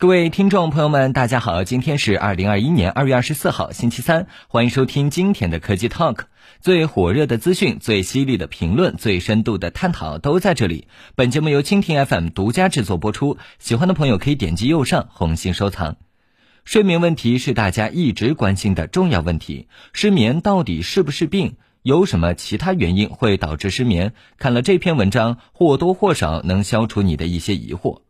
各位听众朋友们，大家好，今天是二零二一年二月二十四号，星期三，欢迎收听今天的科技 Talk，最火热的资讯、最犀利的评论、最深度的探讨都在这里。本节目由蜻蜓 FM 独家制作播出，喜欢的朋友可以点击右上红心收藏。睡眠问题是大家一直关心的重要问题，失眠到底是不是病？有什么其他原因会导致失眠？看了这篇文章，或多或少能消除你的一些疑惑。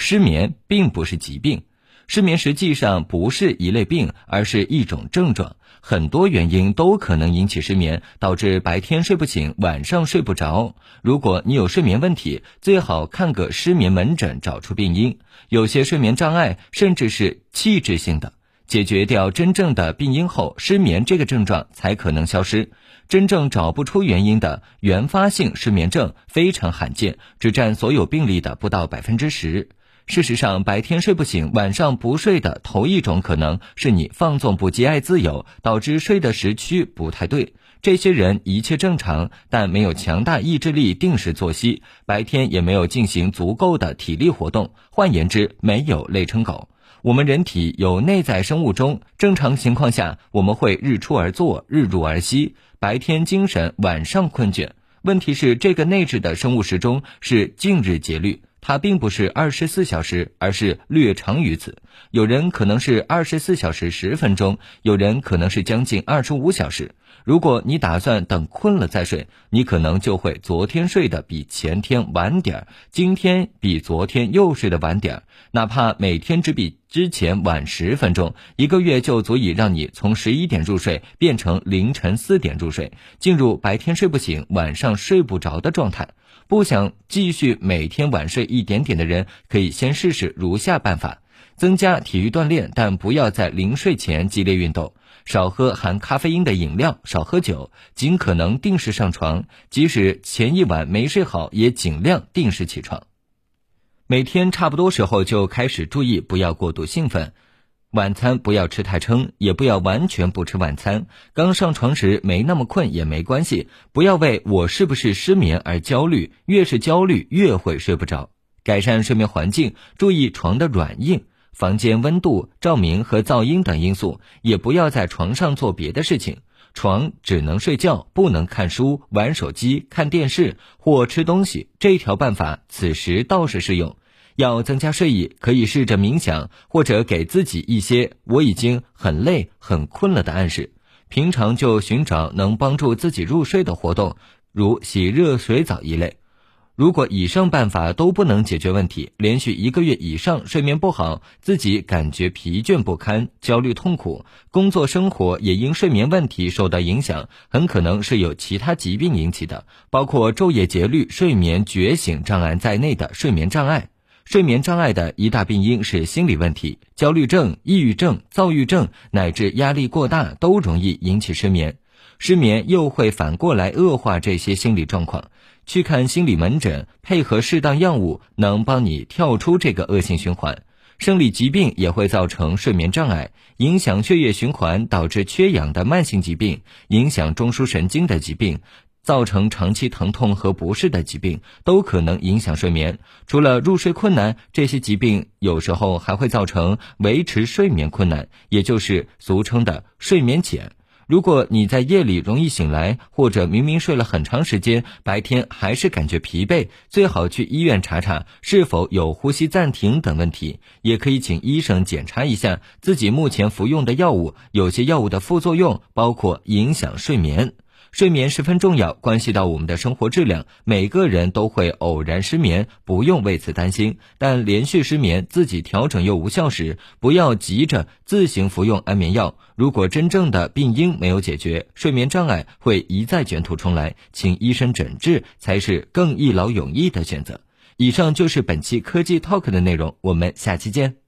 失眠并不是疾病，失眠实际上不是一类病，而是一种症状。很多原因都可能引起失眠，导致白天睡不醒，晚上睡不着。如果你有睡眠问题，最好看个失眠门诊，找出病因。有些睡眠障碍甚至是器质性的，解决掉真正的病因后，失眠这个症状才可能消失。真正找不出原因的原发性失眠症非常罕见，只占所有病例的不到百分之十。事实上，白天睡不醒，晚上不睡的头一种可能是你放纵不羁、爱自由，导致睡的时区不太对。这些人一切正常，但没有强大意志力、定时作息，白天也没有进行足够的体力活动。换言之，没有累成狗。我们人体有内在生物钟，正常情况下我们会日出而作，日入而息，白天精神，晚上困倦。问题是，这个内置的生物时钟是近日节律。它并不是二十四小时，而是略长于此。有人可能是二十四小时十分钟，有人可能是将近二十五小时。如果你打算等困了再睡，你可能就会昨天睡得比前天晚点儿，今天比昨天又睡得晚点儿。哪怕每天只比之前晚十分钟，一个月就足以让你从十一点入睡变成凌晨四点入睡，进入白天睡不醒、晚上睡不着的状态。不想继续每天晚睡一点点的人，可以先试试如下办法：增加体育锻炼，但不要在临睡前激烈运动；少喝含咖啡因的饮料，少喝酒，尽可能定时上床，即使前一晚没睡好，也尽量定时起床。每天差不多时候就开始注意，不要过度兴奋。晚餐不要吃太撑，也不要完全不吃晚餐。刚上床时没那么困也没关系，不要为我是不是失眠而焦虑，越是焦虑越会睡不着。改善睡眠环境，注意床的软硬、房间温度、照明和噪音等因素，也不要在床上做别的事情。床只能睡觉，不能看书、玩手机、看电视或吃东西。这一条办法此时倒是适用。要增加睡意，可以试着冥想，或者给自己一些“我已经很累、很困了”的暗示。平常就寻找能帮助自己入睡的活动，如洗热水澡一类。如果以上办法都不能解决问题，连续一个月以上睡眠不好，自己感觉疲倦不堪、焦虑痛苦，工作生活也因睡眠问题受到影响，很可能是有其他疾病引起的，包括昼夜节律、睡眠觉醒障碍在内的睡眠障碍。睡眠障碍的一大病因是心理问题，焦虑症、抑郁症、躁郁症乃至压力过大都容易引起失眠。失眠又会反过来恶化这些心理状况。去看心理门诊，配合适当药物，能帮你跳出这个恶性循环。生理疾病也会造成睡眠障碍，影响血液循环，导致缺氧的慢性疾病，影响中枢神经的疾病。造成长期疼痛和不适的疾病都可能影响睡眠。除了入睡困难，这些疾病有时候还会造成维持睡眠困难，也就是俗称的睡眠浅。如果你在夜里容易醒来，或者明明睡了很长时间，白天还是感觉疲惫，最好去医院查查是否有呼吸暂停等问题。也可以请医生检查一下自己目前服用的药物，有些药物的副作用包括影响睡眠。睡眠十分重要，关系到我们的生活质量。每个人都会偶然失眠，不用为此担心。但连续失眠，自己调整又无效时，不要急着自行服用安眠药。如果真正的病因没有解决，睡眠障碍会一再卷土重来，请医生诊治才是更一劳永逸的选择。以上就是本期科技 Talk 的内容，我们下期见。